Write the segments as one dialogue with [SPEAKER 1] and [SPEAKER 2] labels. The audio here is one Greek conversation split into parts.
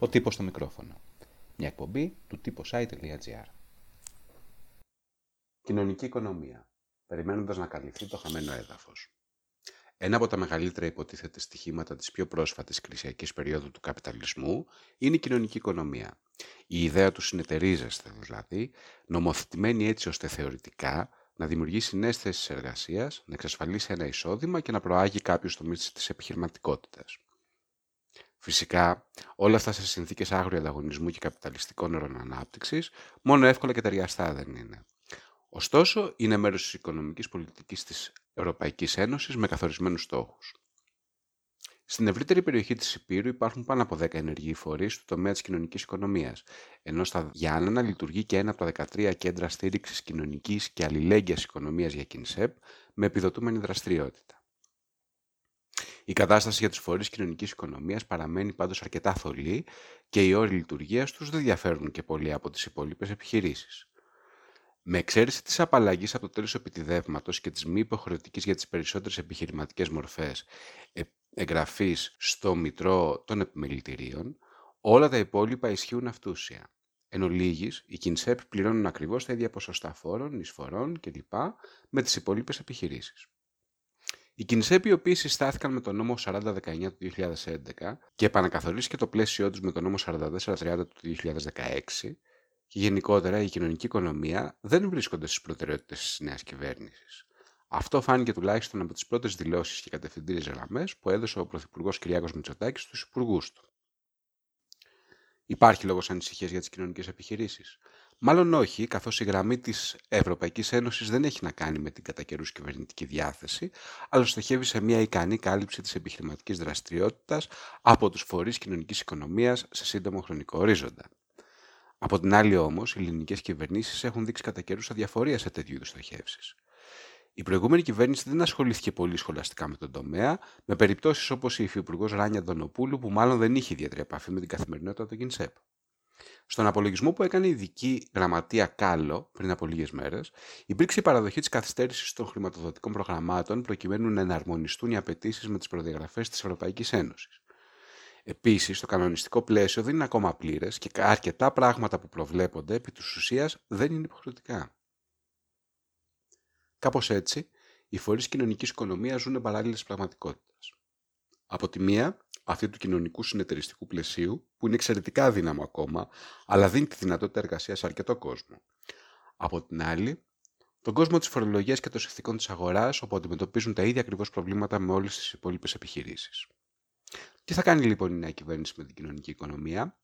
[SPEAKER 1] Ο τύπος στο μικρόφωνο. Μια εκπομπή του site.gr Κοινωνική οικονομία. Περιμένοντας να καλυφθεί το χαμένο έδαφος. Ένα από τα μεγαλύτερα υποτίθεται στοιχήματα της πιο πρόσφατης κρισιακής περίοδου του καπιταλισμού είναι η κοινωνική οικονομία. Η ιδέα του συνεταιρίζεστε δηλαδή, νομοθετημένη έτσι ώστε θεωρητικά να δημιουργήσει νέες θέσεις εργασίας, να εξασφαλίσει ένα εισόδημα και να προάγει κάποιου τομείς της επιχειρηματικότητας. Φυσικά, όλα αυτά σε συνθήκες άγριου ανταγωνισμού και καπιταλιστικών όρων ανάπτυξης, μόνο εύκολα και ταιριαστά δεν είναι. Ωστόσο, είναι μέρος της οικονομικής πολιτικής της Ευρωπαϊκής Ένωσης με καθορισμένους στόχους. Στην ευρύτερη περιοχή της Υπήρου υπάρχουν πάνω από 10 ενεργοί φορείς του τομέα της κοινωνικής οικονομίας, ενώ στα Γιάννενα λειτουργεί και ένα από τα 13 κέντρα στήριξης κοινωνικής και αλληλέγγυας οικονομίας για ΚΙΝΣΕΠ με επιδοτούμενη δραστηριότητα. Η κατάσταση για τους φορείς κοινωνικής οικονομίας παραμένει πάντως αρκετά θολή και οι όροι λειτουργίας τους δεν διαφέρουν και πολύ από τις υπόλοιπες επιχειρήσεις. Με εξαίρεση της απαλλαγής από το τέλος επιτιδεύματος και της μη υποχρεωτικής για τις περισσότερες επιχειρηματικές μορφές ε, εγγραφής στο Μητρό των Επιμελητηρίων, όλα τα υπόλοιπα ισχύουν αυτούσια. Εν ολίγης, οι ΚΙΝΣΕΠ πληρώνουν ακριβώς τα ίδια ποσοστά φόρων, εισφορών κλπ. με τις υπόλοιπες επιχειρήσεις. Οι ΚΙΝΣΕΠ οι οποίοι συστάθηκαν με τον νόμο 4019 του 2011 και επανακαθορίστηκε το πλαίσιό τους με τον νόμο 4430 του 2016 και γενικότερα η κοινωνική οικονομία δεν βρίσκονται στις προτεραιότητες της νέας κυβέρνησης. Αυτό φάνηκε τουλάχιστον από τις πρώτες δηλώσεις και κατευθυντήριες γραμμές που έδωσε ο Πρωθυπουργός Κυριάκος Μητσοτάκης στους υπουργούς του. Υπάρχει λόγος ανησυχίας για τις κοινωνικές επιχειρήσεις; Μάλλον όχι, καθώς η γραμμή της Ευρωπαϊκής Ένωσης δεν έχει να κάνει με την κατά καιρούς κυβερνητική διάθεση, αλλά στοχεύει σε μια ικανή κάλυψη της επιχειρηματικής δραστηριότητας από τους φορείς κοινωνικής οικονομίας σε σύντομο χρονικό ορίζοντα. Από την άλλη, όμως, οι ελληνικές κυβερνήσεις έχουν δείξει κατά καιρούς αδιαφορία σε τέτοιου είδους στοχεύσεις. Η προηγούμενη κυβέρνηση δεν ασχολήθηκε πολύ σχολαστικά με τον τομέα, με περιπτώσεις όπως η υφυπουργός Ράνια Ντονοπούλου, που μάλλον δεν είχε ιδιαίτερη επαφή με την καθημερινότητα του ΚΙΝΣΕΠ. Στον απολογισμό που έκανε η ειδική γραμματεία Κάλο πριν από λίγες μέρες, υπήρξε η παραδοχή της καθυστέρησης των χρηματοδοτικών προγραμμάτων προκειμένου να εναρμονιστούν οι απαιτήσεις με τις προδιαγραφές της Ευρωπαϊκής Ένωσης. Επίσης, το κανονιστικό πλαίσιο δεν είναι ακόμα πλήρες και αρκετά πράγματα που προβλέπονται επί της ουσίας δεν είναι υποχρεωτικά. Κάπως έτσι, οι φορείς κοινωνικής οικονομίας ζουν παράλληλες πραγματικότητες. Από τη μία, αυτή του κοινωνικού συνεταιριστικού πλαισίου, που είναι εξαιρετικά αδύναμο ακόμα, αλλά δίνει τη δυνατότητα εργασίας σε αρκετό κόσμο. Από την άλλη, τον κόσμο της φορολογίας και των συνθηκών της αγοράς, όπου αντιμετωπίζουν τα ίδια ακριβώς προβλήματα με όλες τις υπόλοιπες επιχειρήσεις. Τι θα κάνει λοιπόν η νέα κυβέρνηση με την κοινωνική οικονομία,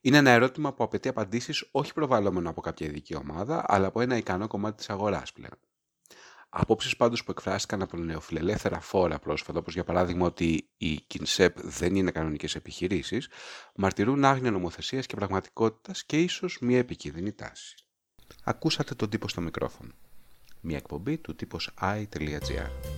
[SPEAKER 1] είναι ένα ερώτημα που απαιτεί απαντήσεις όχι προβαλλόμενο από κάποια ειδική ομάδα, αλλά από ένα ικανό κομμάτι της αγοράς πλέον. Απόψεις πάντως που εκφράστηκαν από νεοφιλελεύθερα φόρα πρόσφατα, όπως για παράδειγμα ότι οι ΚΙΝΣΕΠ δεν είναι κανονικές επιχειρήσεις, μαρτυρούν άγνοια νομοθεσίας και πραγματικότητας και ίσως μια επικίνδυνη τάση. Ακούσατε τον τύπο στο μικρόφωνο. Μια εκπομπή του τύπος i.gr.